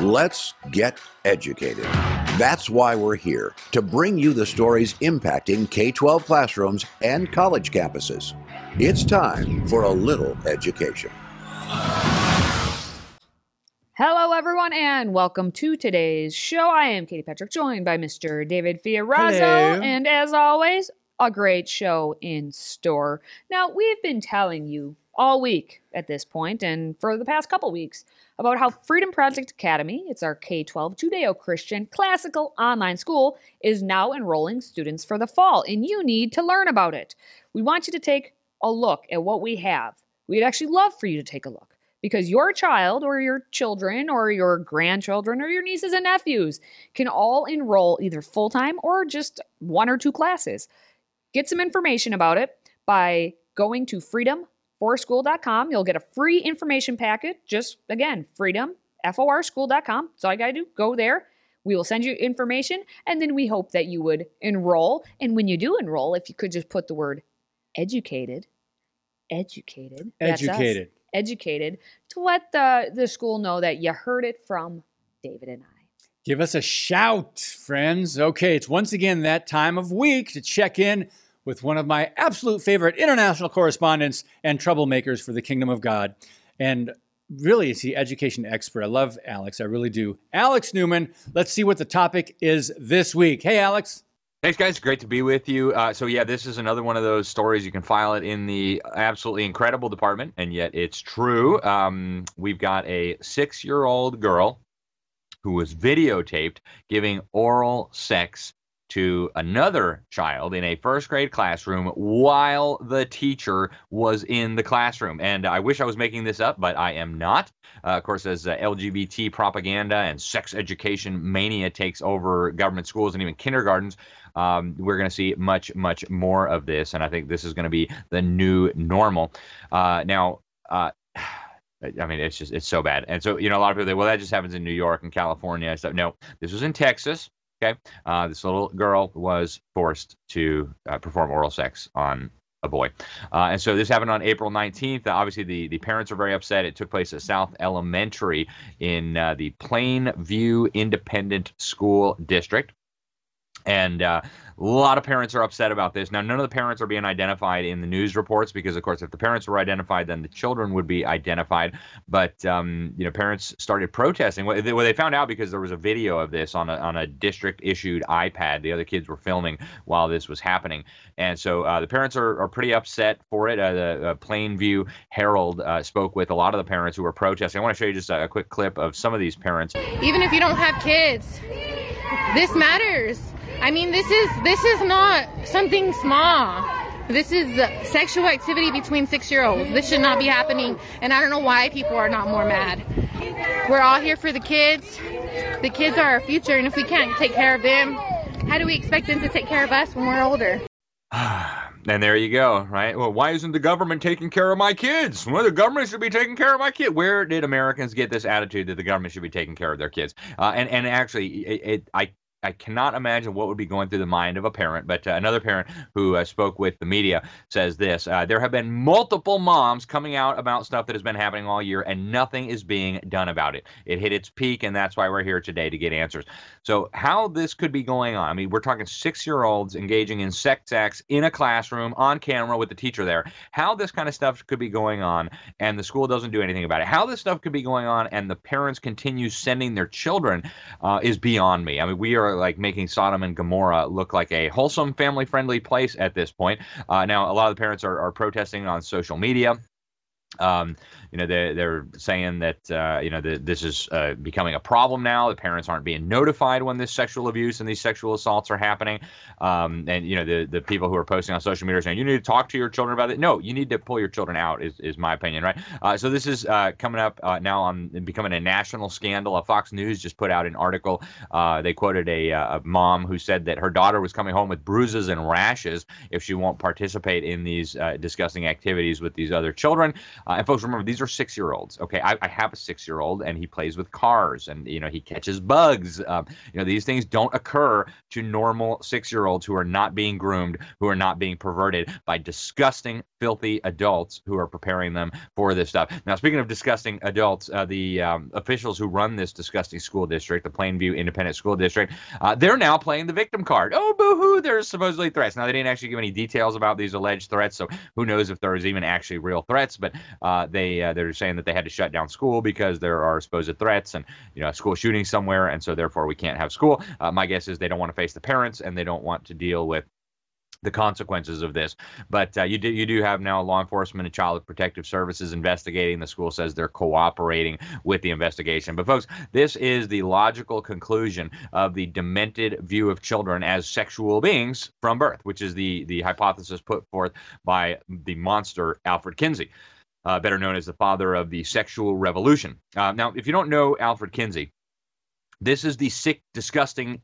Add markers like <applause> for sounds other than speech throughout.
Let's get educated. That's why we're here to bring you the stories impacting K 12 classrooms and college campuses. It's time for a little education. Hello, everyone, and welcome to today's show. I am Katie Petrick, joined by Mr. David Fiorazzo, Hello. and as always, a great show in store. Now, we've been telling you all week at this point, and for the past couple weeks, about how Freedom Project Academy, it's our K 12 Judeo Christian classical online school, is now enrolling students for the fall, and you need to learn about it. We want you to take a look at what we have. We'd actually love for you to take a look because your child or your children or your grandchildren or your nieces and nephews can all enroll either full time or just one or two classes. Get some information about it by going to freedomforschool.com. You'll get a free information packet. Just again, freedom, F-O-R-school.com. That's all you got to do. Go there. We will send you information and then we hope that you would enroll. And when you do enroll, if you could just put the word educated, educated, Educated. educated to let the, the school know that you heard it from David and I. Give us a shout, friends. Okay, it's once again that time of week to check in with one of my absolute favorite international correspondents and troublemakers for the kingdom of God. And really, is the education expert. I love Alex. I really do. Alex Newman, let's see what the topic is this week. Hey, Alex. Thanks, guys. Great to be with you. Uh, so, yeah, this is another one of those stories. You can file it in the absolutely incredible department, and yet it's true. Um, we've got a six year old girl who was videotaped giving oral sex to another child in a first grade classroom while the teacher was in the classroom. And I wish I was making this up, but I am not. Uh, of course, as uh, LGBT propaganda and sex education mania takes over government schools and even kindergartens, um, we're going to see much, much more of this. And I think this is going to be the new normal. Uh, now, uh, <sighs> I mean, it's just it's so bad. And so, you know, a lot of people say, well, that just happens in New York and California and stuff. No, this was in Texas. Okay, uh, this little girl was forced to uh, perform oral sex on a boy, uh, and so this happened on April 19th. obviously, the the parents are very upset. It took place at South Elementary in uh, the Plainview Independent School District. And uh, a lot of parents are upset about this. Now, none of the parents are being identified in the news reports because, of course, if the parents were identified, then the children would be identified. But um, you know, parents started protesting. Well, they, well, they found out because there was a video of this on a on a district issued iPad. The other kids were filming while this was happening, and so uh, the parents are, are pretty upset for it. Uh, the uh, Plainview Herald uh, spoke with a lot of the parents who were protesting. I want to show you just a, a quick clip of some of these parents. even if you don't have kids this matters i mean this is this is not something small this is sexual activity between six year olds this should not be happening and i don't know why people are not more mad we're all here for the kids the kids are our future and if we can't take care of them how do we expect them to take care of us when we're older <sighs> And there you go, right? Well, why isn't the government taking care of my kids? Well, the government should be taking care of my kid. Where did Americans get this attitude that the government should be taking care of their kids? Uh, and and actually, it, it I I cannot imagine what would be going through the mind of a parent. But uh, another parent who uh, spoke with the media says this uh, There have been multiple moms coming out about stuff that has been happening all year, and nothing is being done about it. It hit its peak, and that's why we're here today to get answers. So, how this could be going on? I mean, we're talking six year olds engaging in sex acts in a classroom on camera with the teacher there. How this kind of stuff could be going on, and the school doesn't do anything about it. How this stuff could be going on, and the parents continue sending their children uh, is beyond me. I mean, we are like making Sodom and Gomorrah look like a wholesome, family friendly place at this point. Uh, now, a lot of the parents are, are protesting on social media. Um, you know, they, they're saying that, uh, you know, the, this is uh, becoming a problem now. The parents aren't being notified when this sexual abuse and these sexual assaults are happening. Um, and, you know, the, the people who are posting on social media are saying, you need to talk to your children about it. No, you need to pull your children out, is, is my opinion, right? Uh, so this is uh, coming up uh, now on becoming a national scandal. Uh, Fox News just put out an article. They quoted a, a mom who said that her daughter was coming home with bruises and rashes if she won't participate in these disgusting activities with these other children. Uh, and folks, remember these are six year olds. Okay, I, I have a six year old, and he plays with cars, and you know he catches bugs. Um, you know these things don't occur to normal six year olds who are not being groomed, who are not being perverted by disgusting, filthy adults who are preparing them for this stuff. Now, speaking of disgusting adults, uh, the um, officials who run this disgusting school district, the Plainview Independent School District, uh, they're now playing the victim card. Oh, boo hoo! There's supposedly threats. Now they didn't actually give any details about these alleged threats, so who knows if there was even actually real threats? But uh, they uh, they're saying that they had to shut down school because there are supposed threats and you know a school shooting somewhere, and so therefore we can't have school. Uh, my guess is they don't want to face the parents and they don't want to deal with the consequences of this. But uh, you do you do have now law enforcement and child protective services investigating. The school says they're cooperating with the investigation. But folks, this is the logical conclusion of the demented view of children as sexual beings from birth, which is the the hypothesis put forth by the monster Alfred Kinsey. Uh, better known as the father of the sexual revolution. Uh, now, if you don't know Alfred Kinsey, this is the sick, disgusting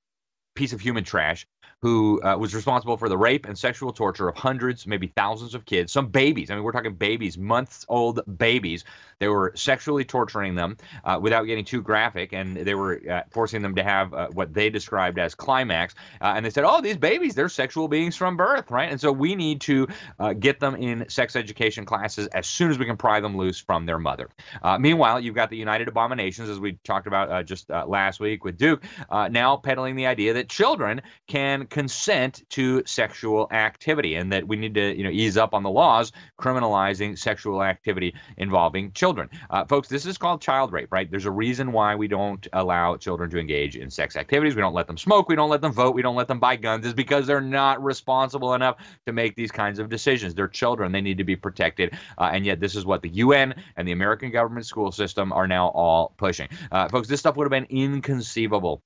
piece of human trash who uh, was responsible for the rape and sexual torture of hundreds, maybe thousands of kids, some babies. I mean, we're talking babies, months old babies. They were sexually torturing them uh, without getting too graphic, and they were uh, forcing them to have uh, what they described as climax. Uh, and they said, "Oh, these babies, they're sexual beings from birth, right?" And so we need to uh, get them in sex education classes as soon as we can pry them loose from their mother. meanwhile, you've got the United Abominations, as we talked about just last week with Duke, now peddling the idea that children can consent to sexual activity and that we need to you know ease up on the laws criminalizing sexual activity involving children. Uh, folks this is called child rape right? There's a reason why we don't allow children to engage in sex activities. We don't let them smoke. We don't let them vote. We don't let them buy guns. Is because they're not responsible enough to make these kinds of decisions. They're children. They need to be protected. Uh, and yet this is what the un and the american government school system are now all pushing. Uh, folks this stuff would have been inconceivable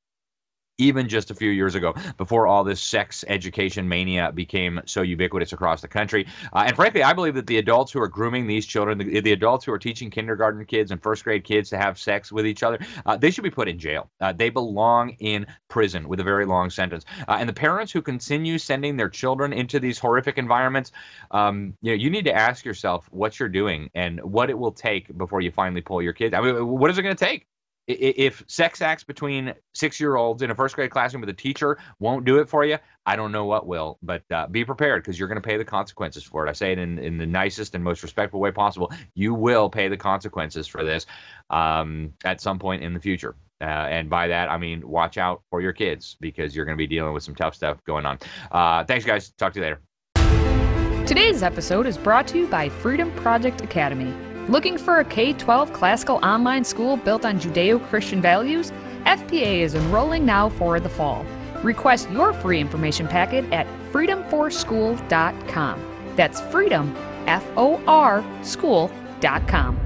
even just a few years ago, before all this sex education mania became so ubiquitous across the country. Uh, and frankly, I believe that the adults who are grooming these children, the, the, adults who are teaching kindergarten kids and first grade kids to have sex with each other, uh, they should be put in jail. Uh, they belong in prison with a very long sentence. Uh, and the parents who continue sending their children into these horrific environments, um, you know, you need to ask yourself what you're doing and what it will take before you finally pull your kids. I mean, what is it going to take? If sex acts between six year olds in a first grade classroom with a teacher won't do it for you, I don't know what will. But uh, be prepared because you're going to pay the consequences for it. I say it in, in the nicest and most respectful way possible. You will pay the consequences for this um, at some point in the future. Uh, and by that, I mean, watch out for your kids because you're going to be dealing with some tough stuff going on. Uh, thanks, guys. Talk to you later. Today's episode is brought to you by Freedom Project Academy. Looking for a K 12 classical online school built on Judeo Christian values? FPA is enrolling now for the fall. Request your free information packet at freedomforschool.com. That's freedom, F O R, school.com.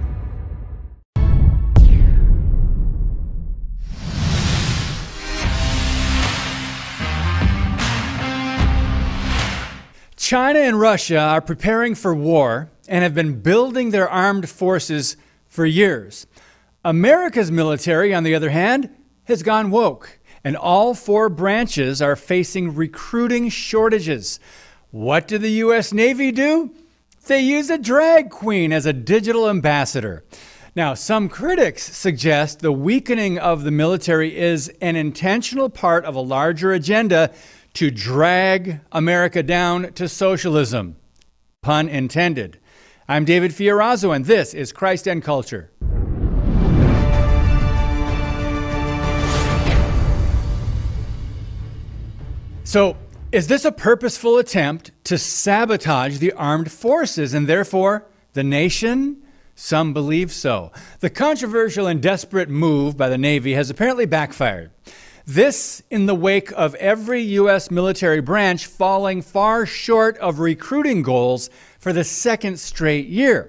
China and Russia are preparing for war and have been building their armed forces for years. America's military, on the other hand, has gone woke, and all four branches are facing recruiting shortages. What did the U.S. Navy do? They use a drag queen as a digital ambassador. Now, some critics suggest the weakening of the military is an intentional part of a larger agenda to drag America down to socialism. Pun intended. I'm David Fiorazzo, and this is Christ and Culture. So, is this a purposeful attempt to sabotage the armed forces and therefore the nation? Some believe so. The controversial and desperate move by the Navy has apparently backfired. This in the wake of every U.S. military branch falling far short of recruiting goals for the second straight year.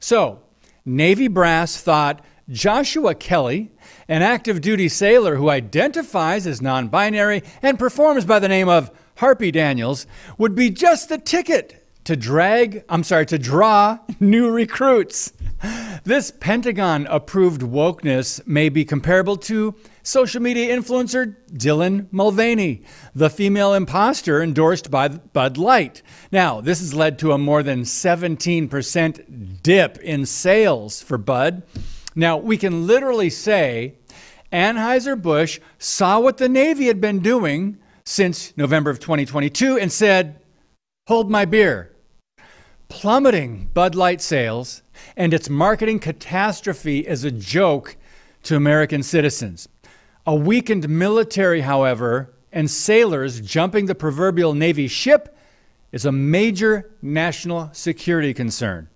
So, Navy brass thought Joshua Kelly, an active duty sailor who identifies as non binary and performs by the name of Harpy Daniels, would be just the ticket to drag, I'm sorry, to draw <laughs> new recruits. This Pentagon approved wokeness may be comparable to social media influencer Dylan Mulvaney, the female imposter endorsed by Bud Light. Now, this has led to a more than 17% dip in sales for Bud. Now, we can literally say Anheuser-Busch saw what the Navy had been doing since November of 2022 and said, Hold my beer. Plummeting Bud Light sales and its marketing catastrophe is a joke to American citizens. A weakened military, however, and sailors jumping the proverbial Navy ship is a major national security concern.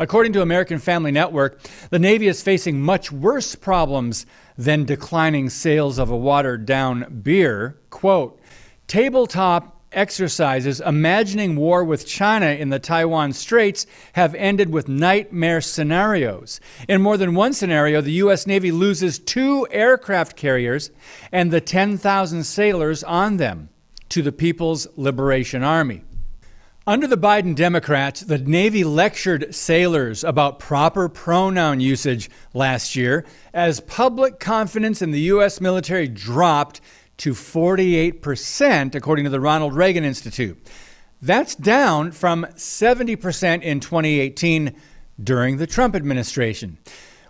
According to American Family Network, the Navy is facing much worse problems than declining sales of a watered down beer. Quote, tabletop exercises imagining war with China in the Taiwan Straits have ended with nightmare scenarios. In more than one scenario, the U.S. Navy loses two aircraft carriers and the 10,000 sailors on them to the People's Liberation Army. Under the Biden Democrats, the Navy lectured sailors about proper pronoun usage last year as public confidence in the U.S. military dropped to 48%, according to the Ronald Reagan Institute. That's down from 70% in 2018 during the Trump administration.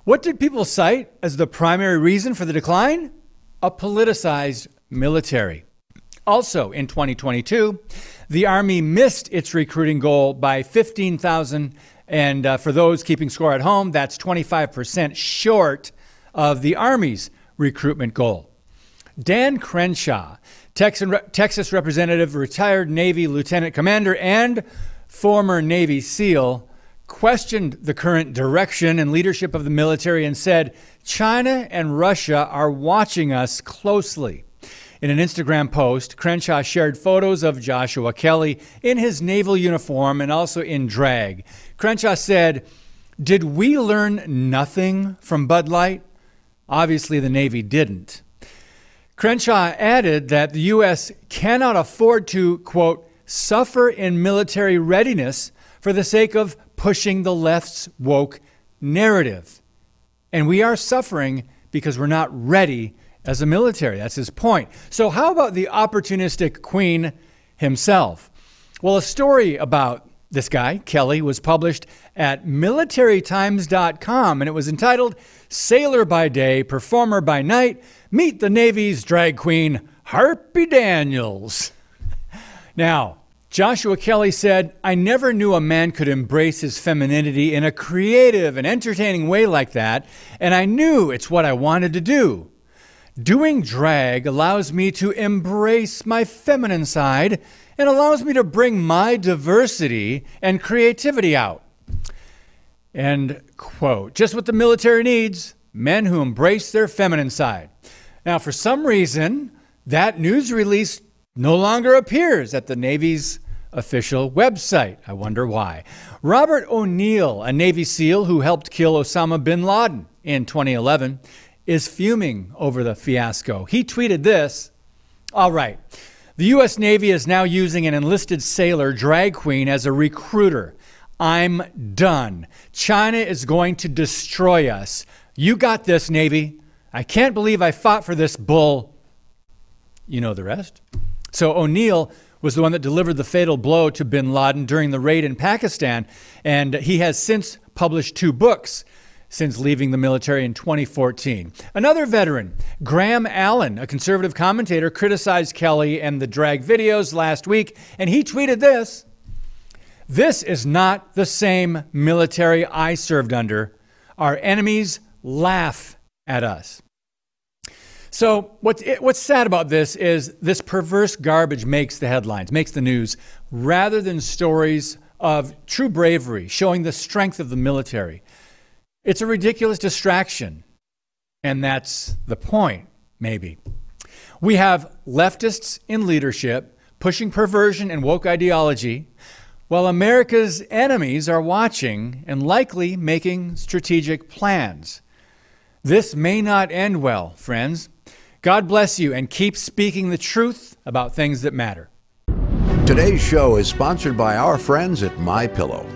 What did people cite as the primary reason for the decline? A politicized military. Also, in 2022, the Army missed its recruiting goal by 15,000. And uh, for those keeping score at home, that's 25% short of the Army's recruitment goal. Dan Crenshaw, Texas representative, retired Navy lieutenant commander, and former Navy SEAL, questioned the current direction and leadership of the military and said, China and Russia are watching us closely. In an Instagram post, Crenshaw shared photos of Joshua Kelly in his naval uniform and also in drag. Crenshaw said, Did we learn nothing from Bud Light? Obviously, the Navy didn't. Crenshaw added that the U.S. cannot afford to, quote, suffer in military readiness for the sake of pushing the left's woke narrative. And we are suffering because we're not ready as a military. That's his point. So, how about the opportunistic Queen himself? Well, a story about this guy, Kelly, was published at militarytimes.com and it was entitled Sailor by Day, Performer by Night Meet the Navy's drag queen, Harpy Daniels. <laughs> now, Joshua Kelly said, I never knew a man could embrace his femininity in a creative and entertaining way like that, and I knew it's what I wanted to do. Doing drag allows me to embrace my feminine side and allows me to bring my diversity and creativity out. End quote. Just what the military needs men who embrace their feminine side. Now, for some reason, that news release no longer appears at the Navy's official website. I wonder why. Robert O'Neill, a Navy SEAL who helped kill Osama bin Laden in 2011, is fuming over the fiasco. He tweeted this All right, the U.S. Navy is now using an enlisted sailor drag queen as a recruiter. I'm done. China is going to destroy us. You got this, Navy. I can't believe I fought for this bull. You know the rest. So O'Neill was the one that delivered the fatal blow to bin Laden during the raid in Pakistan, and he has since published two books since leaving the military in 2014. Another veteran, Graham Allen, a conservative commentator, criticized Kelly and the drag videos last week, and he tweeted this This is not the same military I served under. Our enemies laugh at us. So what's what's sad about this is this perverse garbage makes the headlines, makes the news, rather than stories of true bravery, showing the strength of the military. It's a ridiculous distraction, and that's the point, maybe. We have leftists in leadership pushing perversion and woke ideology, while America's enemies are watching and likely making strategic plans. This may not end well, friends. God bless you and keep speaking the truth about things that matter. Today's show is sponsored by our friends at My Pillow.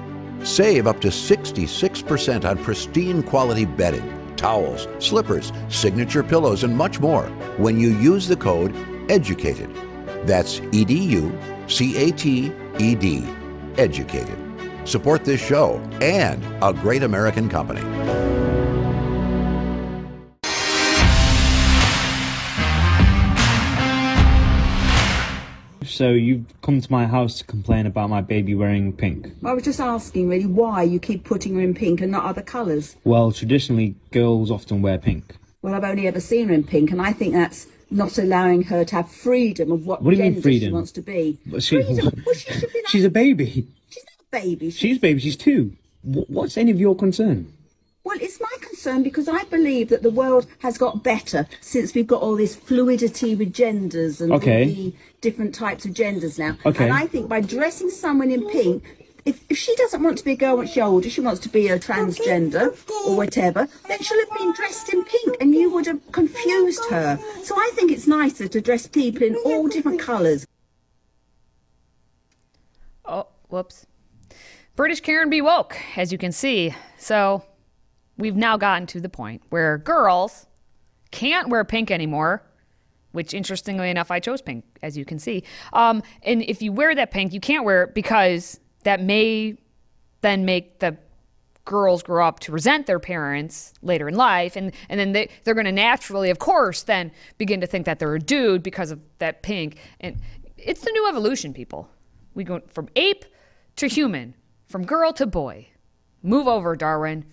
Save up to 66% on pristine quality bedding, towels, slippers, signature pillows, and much more when you use the code EDUCATED. That's E D U C A T E D. Educated. Support this show and a great American company. So you've come to my house to complain about my baby wearing pink. I was just asking really why you keep putting her in pink and not other colours. Well, traditionally, girls often wear pink. Well, I've only ever seen her in pink, and I think that's not allowing her to have freedom of what, What do you mean freedom? she wants to be. She- freedom? Well, she should be like, <laughs> She's a baby. she's not a baby. She- She's baby. She's two. What's any of your concern? well, it's my concern because I believe that the world has got better since we've got all this fluidity with genders and Okay. all the different types of genders now. Okay. And I think by dressing someone in pink, if, if she doesn't want to be a girl when she's older, she wants to be a transgender or whatever, then she'll have been dressed in pink and you would have confused her. So I think it's nicer to dress people in all different colours. Oh, whoops. British Karen be woke, as you can see. So we've now gotten to the point where girls can't wear pink anymore, which interestingly enough, I chose pink, as you can see. Um, and if you wear that pink, you can't wear it because that may then make the girls grow up to resent their parents later in life. And and then they, they're going to naturally of course then begin to think that they're a dude because of that pink. And it's the new evolution people. We go from ape to human from girl to boy. Move over darwin.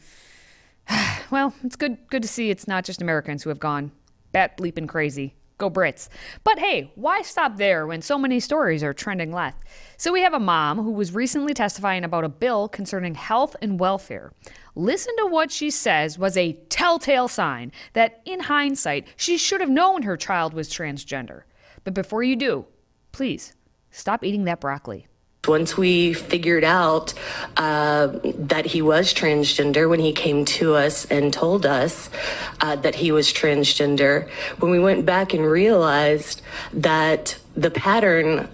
<sighs> Well it's good good to see it's not just americans who have gone bat bleeping crazy Go Brits. But hey, why stop there when so many stories are trending left? So we have a mom who was recently testifying about a bill concerning health and welfare. Listen to what she says was a telltale sign that, in hindsight, she should have known her child was transgender. But before you do, please stop eating that broccoli. Once we figured out uh, that he was transgender, when he came to us and told us uh, that he was transgender, when we went back and realized that the pattern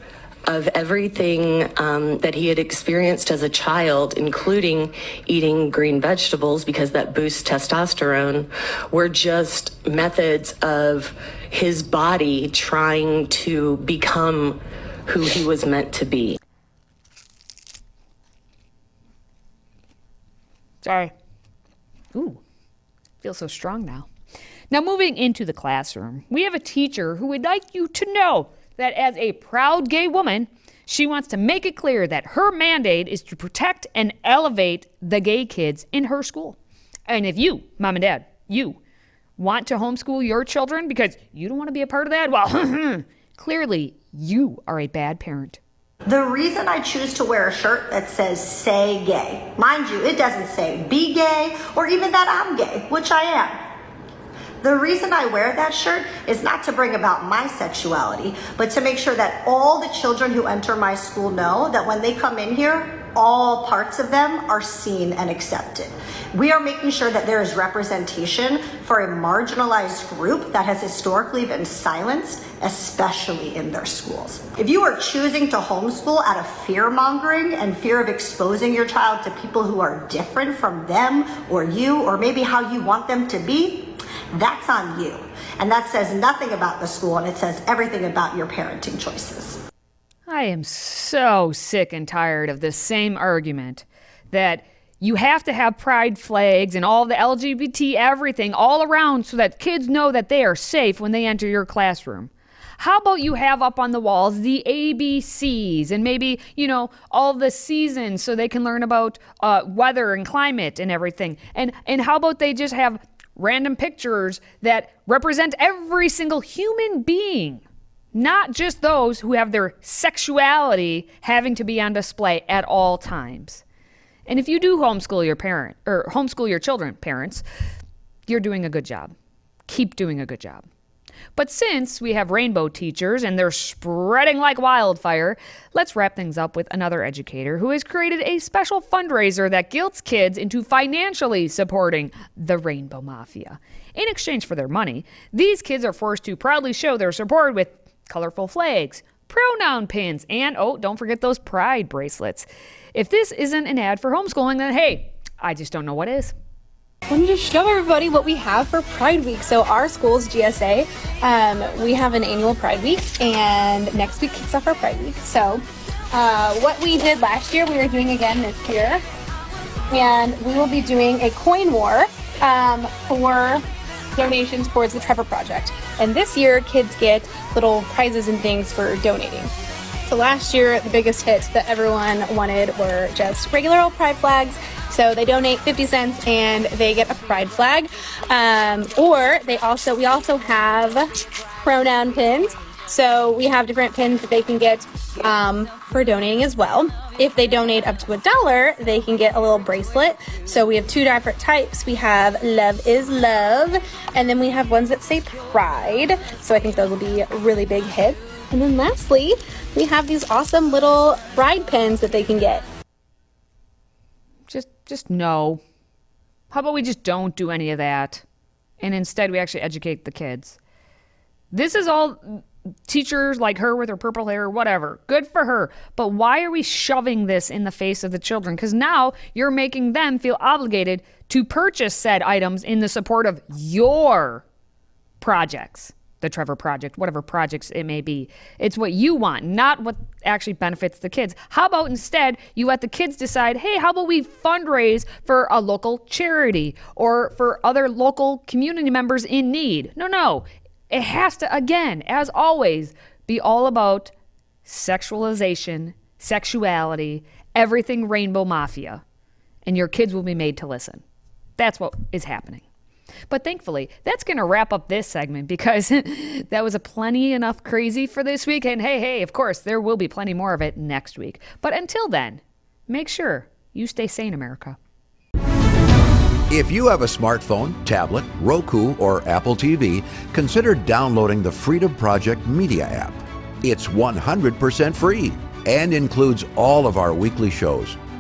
of everything um, that he had experienced as a child, including eating green vegetables because that boosts testosterone, were just methods of his body trying to become who he was meant to be. Sorry. Ooh, feel so strong now. Now, moving into the classroom, we have a teacher who would like you to know that as a proud gay woman, she wants to make it clear that her mandate is to protect and elevate the gay kids in her school. And if you, mom and dad, you want to homeschool your children because you don't want to be a part of that, well, <laughs> clearly you are a bad parent. The reason I choose to wear a shirt that says say gay, mind you, it doesn't say be gay or even that I'm gay, which I am. The reason I wear that shirt is not to bring about my sexuality, but to make sure that all the children who enter my school know that when they come in here, all parts of them are seen and accepted. We are making sure that there is representation for a marginalized group that has historically been silenced, especially in their schools. If you are choosing to homeschool out of fear mongering and fear of exposing your child to people who are different from them or you, or maybe how you want them to be, that's on you. And that says nothing about the school and it says everything about your parenting choices. I am so sick and tired of this same argument that you have to have pride flags and all the LGBT everything all around so that kids know that they are safe when they enter your classroom. How about you have up on the walls the ABCs and maybe, you know, all the seasons so they can learn about uh, weather and climate and everything? And, and how about they just have random pictures that represent every single human being? not just those who have their sexuality having to be on display at all times. And if you do homeschool your parent or homeschool your children, parents, you're doing a good job. Keep doing a good job. But since we have rainbow teachers and they're spreading like wildfire, let's wrap things up with another educator who has created a special fundraiser that guilts kids into financially supporting the Rainbow Mafia. In exchange for their money, these kids are forced to proudly show their support with colorful flags, pronoun pins, and oh, don't forget those pride bracelets. If this isn't an ad for homeschooling, then hey, I just don't know what is. Wanted to show everybody what we have for Pride Week. So our school's GSA, um, we have an annual Pride Week, and next week kicks off our Pride Week. So uh, what we did last year, we are doing again this year, and we will be doing a coin war um, for donations towards the Trevor Project. And this year, kids get little prizes and things for donating. So last year, the biggest hit that everyone wanted were just regular old pride flags. So they donate 50 cents and they get a pride flag. Um, or they also, we also have pronoun pins. So we have different pins that they can get um, for donating as well. If they donate up to a dollar, they can get a little bracelet. So we have two different types. We have Love is Love, and then we have ones that say Pride. So I think those will be really big hits. And then lastly, we have these awesome little bride pins that they can get. Just no. How about we just don't do any of that? And instead we actually educate the kids. This is all teachers like her with her purple hair, whatever. Good for her. But why are we shoving this in the face of the children? Because now you're making them feel obligated to purchase said items in the support of your projects. The Trevor Project, whatever projects it may be. It's what you want, not what actually benefits the kids. How about instead you let the kids decide, hey, how about we fundraise for a local charity or for other local community members in need? No, no. It has to, again, as always, be all about sexualization, sexuality, everything rainbow mafia. And your kids will be made to listen. That's what is happening. But thankfully, that's going to wrap up this segment because <laughs> that was a plenty enough crazy for this week. And hey, hey, of course, there will be plenty more of it next week. But until then, make sure you stay sane, America. If you have a smartphone, tablet, Roku, or Apple TV, consider downloading the Freedom Project Media app. It's 100% free and includes all of our weekly shows,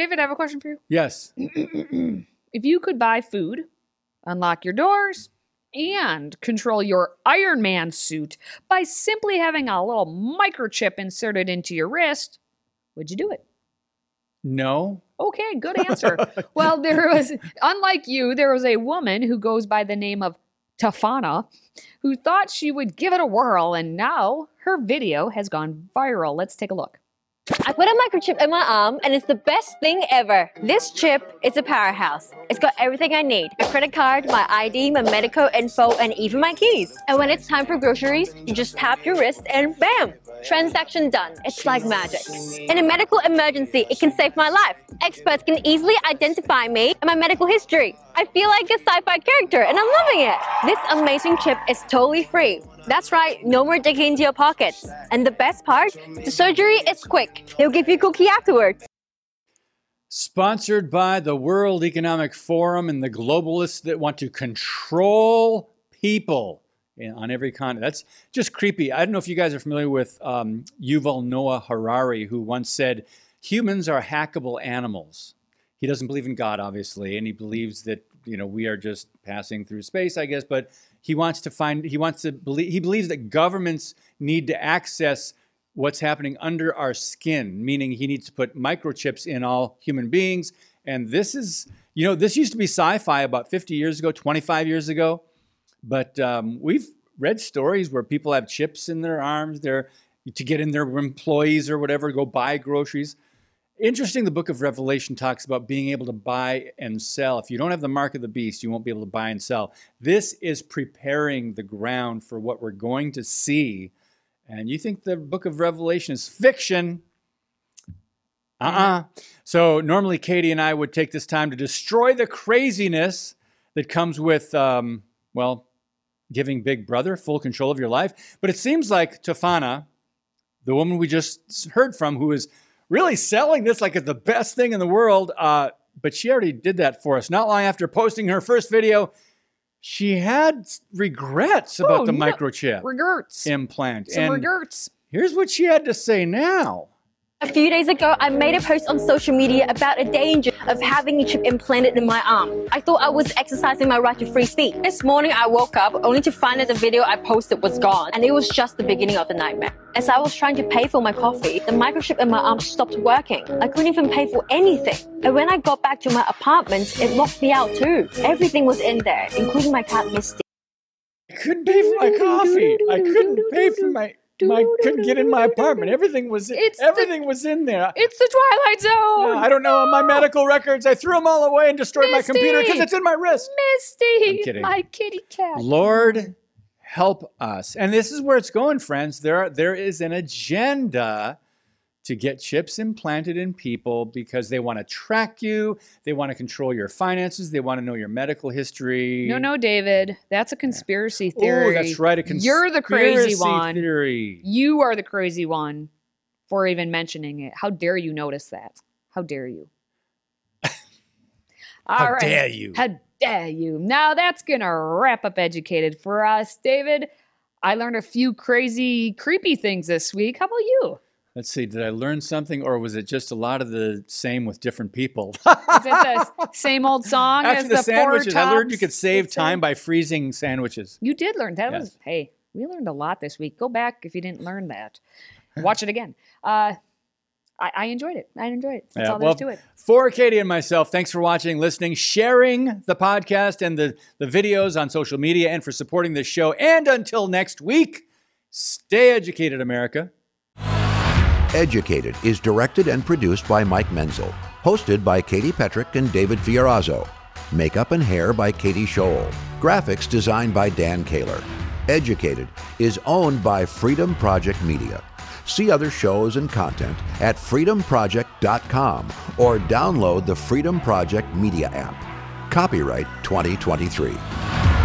David, I have a question for you. Yes. <clears throat> if you could buy food, unlock your doors, and control your Iron Man suit by simply having a little microchip inserted into your wrist, would you do it? No. Okay, good answer. <laughs> well, there was, unlike you, there was a woman who goes by the name of Tafana who thought she would give it a whirl, and now her video has gone viral. Let's take a look. I put a microchip in my arm and it's the best thing ever. This chip is a powerhouse. It's got everything I need. A credit card, my ID, my medical info, and even my keys. And when it's time for groceries, you just tap your wrist and bam! Transaction done. It's like magic. In a medical emergency, it can save my life. Experts can easily identify me and my medical history. I feel like a sci-fi character and I'm loving it. This amazing chip is totally free. That's right, no more digging into your pockets. And the best part, the surgery is quick. They'll give you cookie afterwards. Sponsored by the World Economic Forum and the globalists that want to control people on every continent. That's just creepy. I don't know if you guys are familiar with um, Yuval Noah Harari, who once said, Humans are hackable animals. He doesn't believe in God, obviously, and he believes that you know we are just passing through space, I guess. But he wants to find, he wants to believe, he believes that governments need to access what's happening under our skin, meaning he needs to put microchips in all human beings. And this is, you know, this used to be sci fi about 50 years ago, 25 years ago. But um, we've read stories where people have chips in their arms they're, to get in their employees or whatever, go buy groceries. Interesting, the book of Revelation talks about being able to buy and sell. If you don't have the mark of the beast, you won't be able to buy and sell. This is preparing the ground for what we're going to see. And you think the book of Revelation is fiction? Uh uh-uh. uh So, normally Katie and I would take this time to destroy the craziness that comes with, um, well, giving Big Brother full control of your life. But it seems like Tofana, the woman we just heard from, who is really selling this like it's the best thing in the world, uh, but she already did that for us. Not long after posting her first video, she had regrets about Oh, the no. microchip Regrets. implant. Some and regrets. here's what she had to say now. A few days ago, I made a post on social media about a danger of having a chip implanted in my arm. I thought I was exercising my right to free speech. This morning, I woke up only to find that the video I posted was gone, and it was just the beginning of the nightmare. As I was trying to pay for my coffee, the microchip in my arm stopped working. I couldn't even pay for anything. And when I got back to my apartment, it locked me out too. Everything was in there, including my cat Misty. I couldn't pay for my coffee. I couldn't pay for my. My couldn't get in my apartment. Everything was everything was in there. It's the Twilight Zone. I don't know my medical records. I threw them all away and destroyed my computer because it's in my wrist. Misty, my kitty cat. Lord help us. And this is where it's going, friends. There are, there is an agenda to get chips implanted in people because they want to track you, they want to control your finances, they want to know your medical history. No, no, David. That's a conspiracy Oh, theory. that's right. A You're the crazy conspiracy one. Theory. You are the crazy one for even mentioning it. How dare you notice that? How dare you? <laughs> How All right. dare you. How dare you? Now that's going to wrap up Educated for us. David, I learned a few crazy, creepy things this week. How about you? Let's see, did I learn something or was it just a lot of the same with different people? <laughs> Is it the same old song Actually, as the, the, sandwiches, I learned you could save time by freezing sandwiches. You did learn that Yes. was hey, we learned a lot this week. Go back if you didn't learn that. <laughs> Watch it again. Uh, I, I enjoyed it. I enjoyed it. That's Yeah, all well, there's to it. For Katie and myself, thanks for watching, listening, sharing the podcast and the, the videos on social media, and for supporting this show. And until next week, stay educated, America. Educated is directed and produced by Mike Menzel. Hosted by Katie Petrick and David Fiorazzo. Makeup and hair by Katie Scholl. Graphics designed by Dan Kaler. Educated is owned by Freedom Project Media. See other shows and content at freedomproject.com or download the Freedom Project Media app. Copyright 2023.